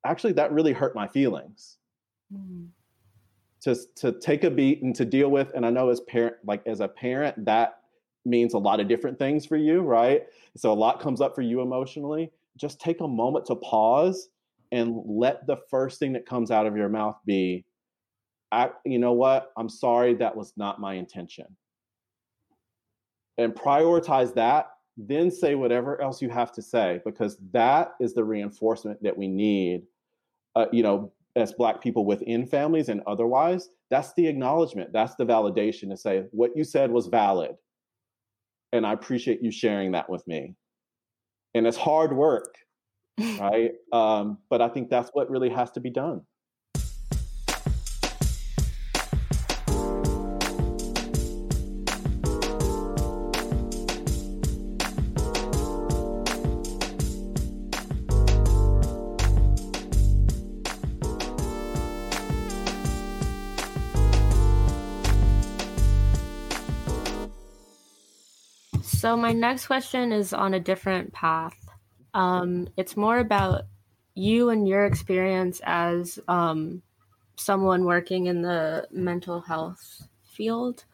actually, that really hurt my feelings mm-hmm. to to take a beat and to deal with and i know as parent like as a parent that means a lot of different things for you right? So a lot comes up for you emotionally. Just take a moment to pause and let the first thing that comes out of your mouth be I, you know what? I'm sorry that was not my intention. And prioritize that then say whatever else you have to say because that is the reinforcement that we need uh, you know as black people within families and otherwise. That's the acknowledgement. That's the validation to say what you said was valid and i appreciate you sharing that with me. And it's hard work right? Um, but i think that's what really has to be done So my next question is on a different path. Um, it's more about you and your experience as um, someone working in the mental health field.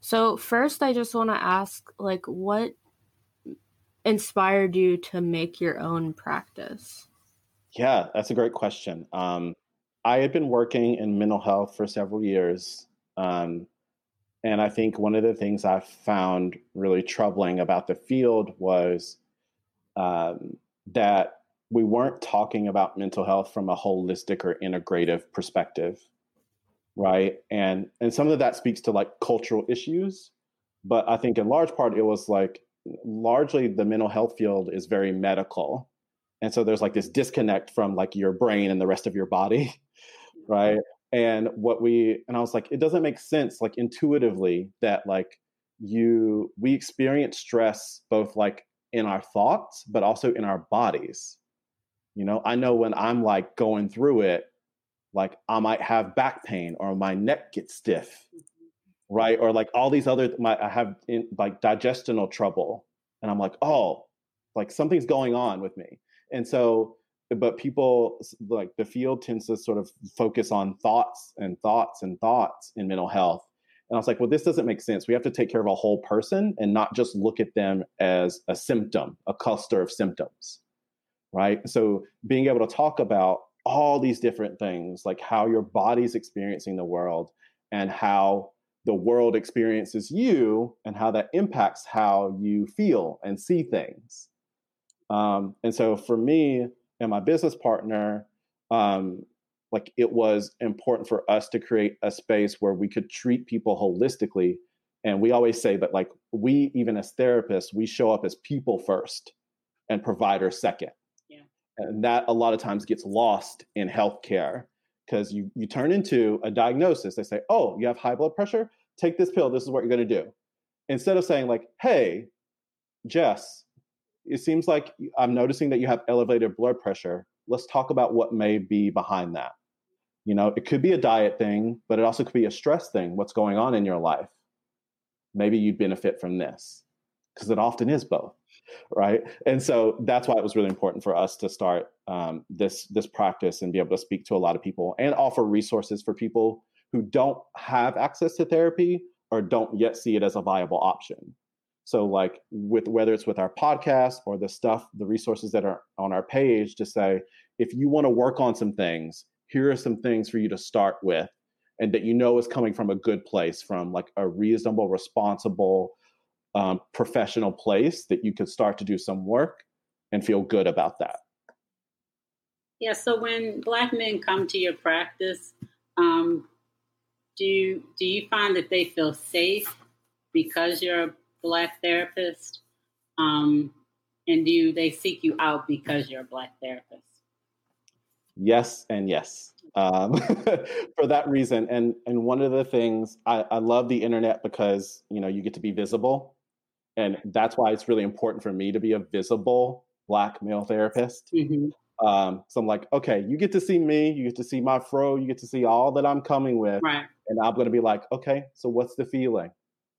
So first, I just want to ask, like, what inspired you to make your own practice? Yeah, that's a great question. Um, I had been working in mental health for several years. Um, and I think one of the things I found really troubling about the field was um, that we weren't talking about mental health from a holistic or integrative perspective, right? And and some of that speaks to like cultural issues, but I think in large part it was like largely the mental health field is very medical, and so there's like this disconnect from like your brain and the rest of your body, right? And what we and i was like it doesn't make sense like intuitively that like you we experience stress both like in our thoughts but also in our bodies. You know i know when i'm like going through it like i might have back pain or my neck gets stiff mm-hmm. right? Or like all these other my i have in, like digestional trouble and i'm like oh like something's going on with me. And so but people like the field tends to sort of focus on thoughts and thoughts and thoughts in mental health. And i was like well this doesn't make sense. We have to take care of a whole person and not just look at them as a symptom a cluster of symptoms. Right? So being able to talk about all these different things like how your body's experiencing the world and how the world experiences you and how that impacts how you feel and see things. Um, and so for me and my business partner, um, like it was important for us to create a space where we could treat people holistically. And we always say that, like, we, even as therapists, we show up as people first and providers second. Yeah. And that a lot of times gets lost in healthcare because you, you turn into a diagnosis. They say, oh, you have high blood pressure? Take this pill. This is what you're going to do. Instead of saying, like, hey, Jess, it seems like I'm noticing that you have elevated blood pressure. Let's talk about what may be behind that. You know, it could be a diet thing, but it also could be a stress thing. What's going on in your life? Maybe you'd benefit from this because it often is both, right? And so that's why it was really important for us to start um, this this practice and be able to speak to a lot of people and offer resources for people who don't have access to therapy or don't yet see it as a viable option. So, like with whether it's with our podcast or the stuff, the resources that are on our page, to say if you want to work on some things, here are some things for you to start with, and that you know is coming from a good place, from like a reasonable, responsible, um, professional place that you could start to do some work and feel good about that. Yeah. So when Black men come to your practice, um, do do you find that they feel safe because you're black therapist? Um, and do they seek you out because you're a black therapist? Yes, and yes. Um, for that reason, and and one of the things I, I love the internet because you know you get to be visible, and that's why it's really important for me to be a visible black male therapist. Mm-hmm. Um, so I'm like, okay, you get to see me, you get to see my fro, you get to see all that I'm coming with, right. and I'm going to be like, okay, so what's the feeling?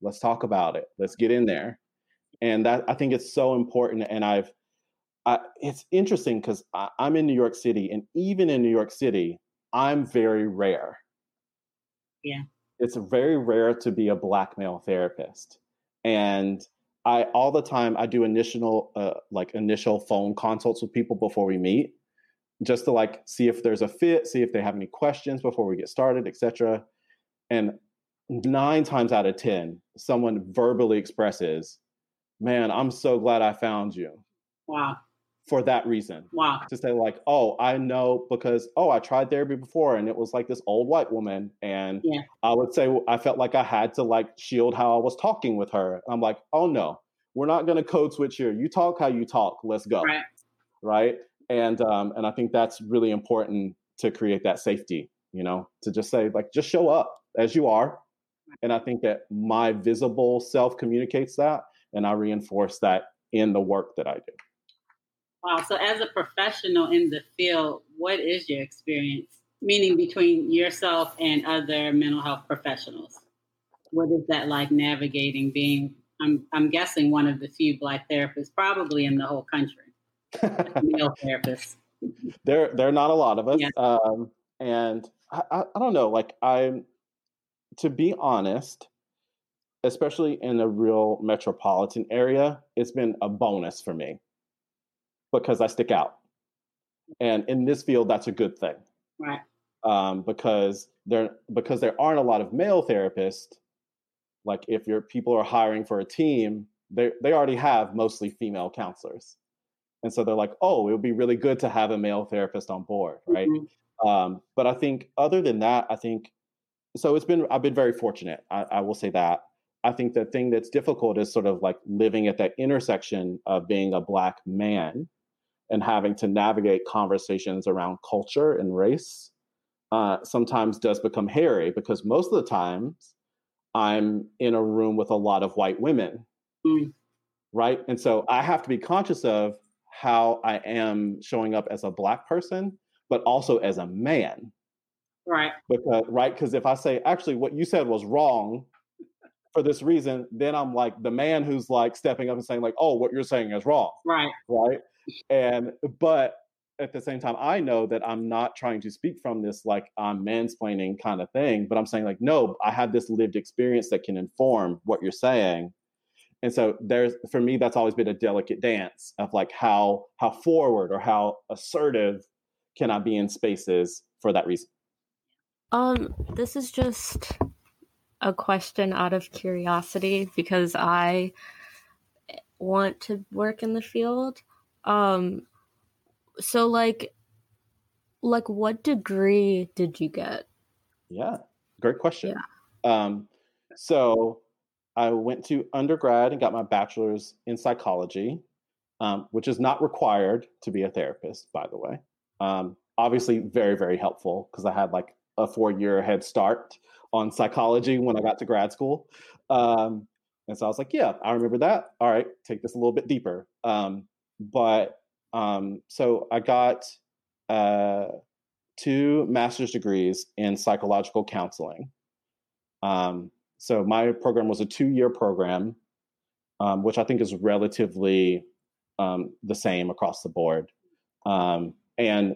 Let's talk about it. Let's get in there. And that I think it's so important. And I've, I, it's interesting because I'm in New York City, and even in New York City, I'm very rare. Yeah. It's very rare to be a black male therapist. And I all the time I do initial uh, like initial phone consults with people before we meet, just to like see if there's a fit, see if they have any questions before we get started, etc. And nine times out of 10, someone verbally expresses, Man, I'm so glad I found you. Wow. For that reason. Wow. To say, like, oh, I know because, oh, I tried therapy before and it was like this old white woman. And yeah. I would say, I felt like I had to like shield how I was talking with her. I'm like, oh, no, we're not going to code switch here. You talk how you talk. Let's go. Right. Right. And, um, and I think that's really important to create that safety, you know, to just say, like, just show up as you are and I think that my visible self communicates that, and I reinforce that in the work that I do. Wow. So, as a professional in the field, what is your experience, meaning between yourself and other mental health professionals? What is that like navigating being, I'm, I'm guessing, one of the few Black therapists probably in the whole country, male therapists? There, there are not a lot of us. Yeah. Um, and I, I, I don't know, like, I'm, to be honest, especially in a real metropolitan area, it's been a bonus for me because I stick out. And in this field, that's a good thing. Right. Um, because there because there aren't a lot of male therapists. Like if your people are hiring for a team, they they already have mostly female counselors, and so they're like, oh, it would be really good to have a male therapist on board, right? Mm-hmm. Um, but I think other than that, I think so it's been I've been very fortunate. I, I, will say that. I think the thing that's difficult is sort of like living at that intersection of being a black man and having to navigate conversations around culture and race. Uh, sometimes does become hairy because most of the times I'm in a room with a lot of white women, mm. right? And so I have to be conscious of how I am showing up as a black person, but also as a man Right. Because right, because if I say actually what you said was wrong for this reason, then I'm like the man who's like stepping up and saying like, oh, what you're saying is wrong. Right. Right. And but at the same time, I know that I'm not trying to speak from this like I'm mansplaining kind of thing, but I'm saying like, no, I have this lived experience that can inform what you're saying. And so there's for me, that's always been a delicate dance of like how how forward or how assertive can I be in spaces for that reason. Um, this is just a question out of curiosity because I want to work in the field. Um, so like like what degree did you get? Yeah, great question. Yeah. Um, so I went to undergrad and got my bachelor's in psychology, um, which is not required to be a therapist, by the way. Um, obviously, very, very helpful because I had like a four year head start on psychology when I got to grad school. Um, and so I was like, yeah, I remember that. All right, take this a little bit deeper. Um, but um, so I got uh, two master's degrees in psychological counseling. Um, so my program was a two-year program, um, which I think is relatively um, the same across the board. And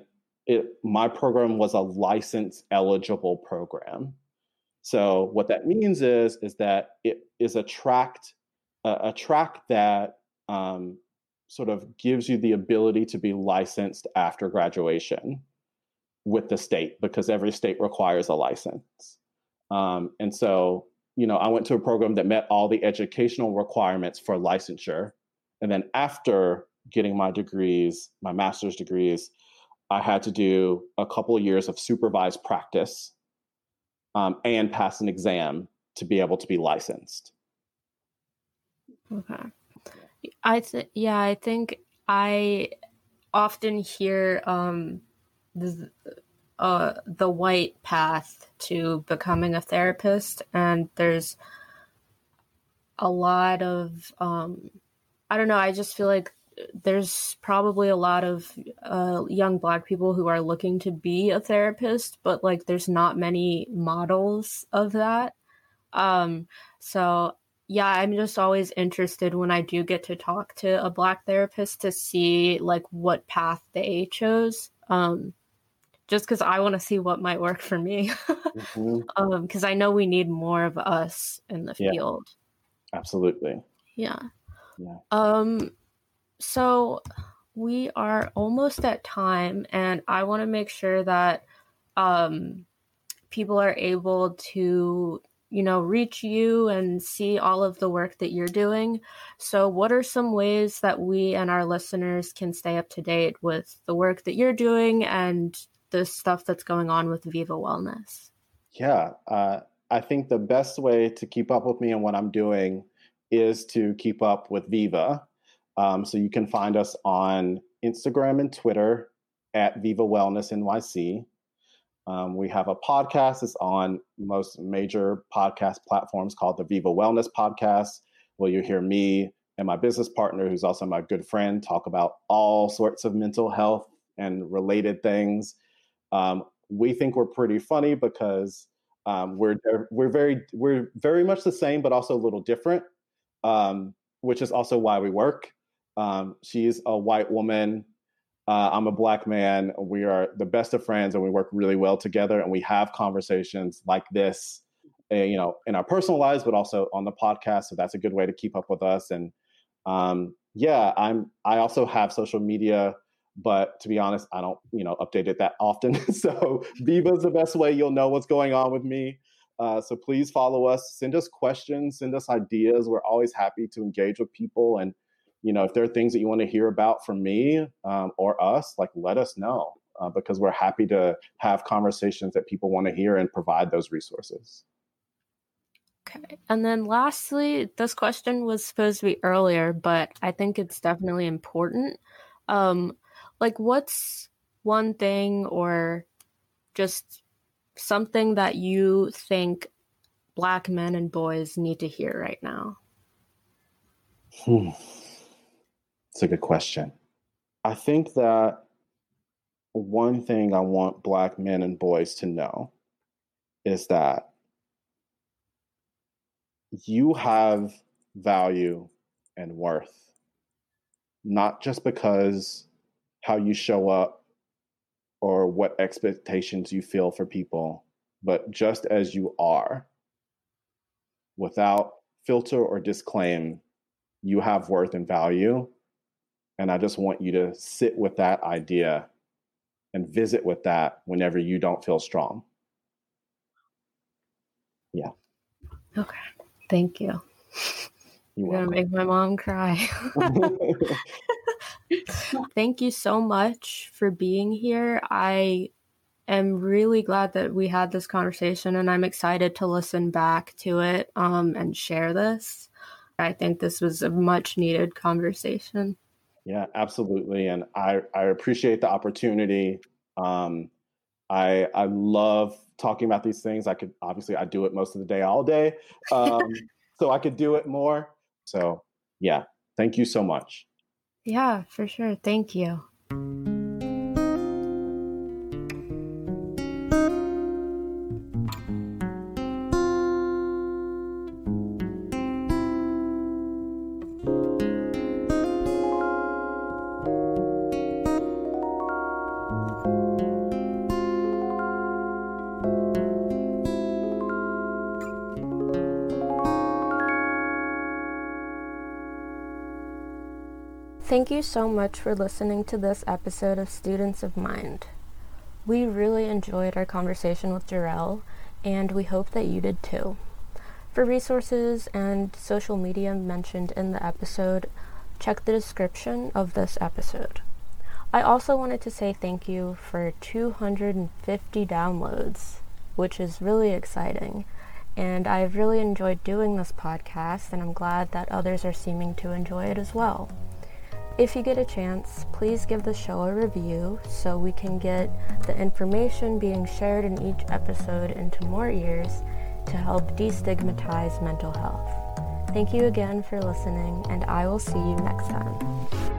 it, my program was a license eligible program. So what that means is is that it is a tract a track that um, sort of gives you the ability to be licensed after graduation with the state because every state requires a license. Um, and so, you know, I went to a program that met all the educational requirements for licensure. And then after getting my degrees, my master's degrees, I had to do a couple of years of supervised practice um, and pass an exam to be able to be licensed. Okay. I th- yeah, I think I often hear um the uh the white path to becoming a therapist and there's a lot of um I don't know, I just feel like there's probably a lot of uh, young black people who are looking to be a therapist, but like there's not many models of that. Um, so yeah, I'm just always interested when I do get to talk to a black therapist to see like what path they chose. Um, just because I want to see what might work for me. mm-hmm. um, because I know we need more of us in the yeah. field. Absolutely. Yeah. Yeah. Um, so we are almost at time, and I want to make sure that um people are able to you know, reach you and see all of the work that you're doing. So, what are some ways that we and our listeners can stay up to date with the work that you're doing and the stuff that's going on with Viva Wellness? Yeah, uh, I think the best way to keep up with me and what I'm doing is to keep up with Viva. Um, so, you can find us on Instagram and Twitter at Viva Wellness NYC. Um, we have a podcast. It's on most major podcast platforms called the Viva Wellness Podcast, where you hear me and my business partner, who's also my good friend, talk about all sorts of mental health and related things. Um, we think we're pretty funny because um, we're we're very we're very much the same, but also a little different, um, which is also why we work. Um, she's a white woman uh, I'm a black man. We are the best of friends, and we work really well together. And we have conversations like this, uh, you know, in our personal lives, but also on the podcast. So that's a good way to keep up with us. And um, yeah, I'm. I also have social media, but to be honest, I don't, you know, update it that often. so Viva's the best way you'll know what's going on with me. Uh, so please follow us. Send us questions. Send us ideas. We're always happy to engage with people and you know, if there are things that you want to hear about from me um, or us, like let us know uh, because we're happy to have conversations that people want to hear and provide those resources. Okay. And then lastly, this question was supposed to be earlier, but I think it's definitely important. Um, like, what's one thing or just something that you think Black men and boys need to hear right now? Hmm. It's a good question. I think that one thing I want Black men and boys to know is that you have value and worth, not just because how you show up or what expectations you feel for people, but just as you are, without filter or disclaim, you have worth and value. And I just want you to sit with that idea and visit with that whenever you don't feel strong. Yeah. Okay. Thank you. You're gonna make my mom cry. Thank you so much for being here. I am really glad that we had this conversation and I'm excited to listen back to it um, and share this. I think this was a much needed conversation. Yeah, absolutely. And I, I appreciate the opportunity. Um, I, I love talking about these things. I could obviously I do it most of the day, all day. Um, so I could do it more. So yeah, thank you so much. Yeah, for sure. Thank you. Thank you so much for listening to this episode of Students of Mind. We really enjoyed our conversation with Jor-El, and we hope that you did too. For resources and social media mentioned in the episode, check the description of this episode. I also wanted to say thank you for 250 downloads, which is really exciting. And I've really enjoyed doing this podcast, and I'm glad that others are seeming to enjoy it as well. If you get a chance, please give the show a review so we can get the information being shared in each episode into more ears to help destigmatize mental health. Thank you again for listening, and I will see you next time.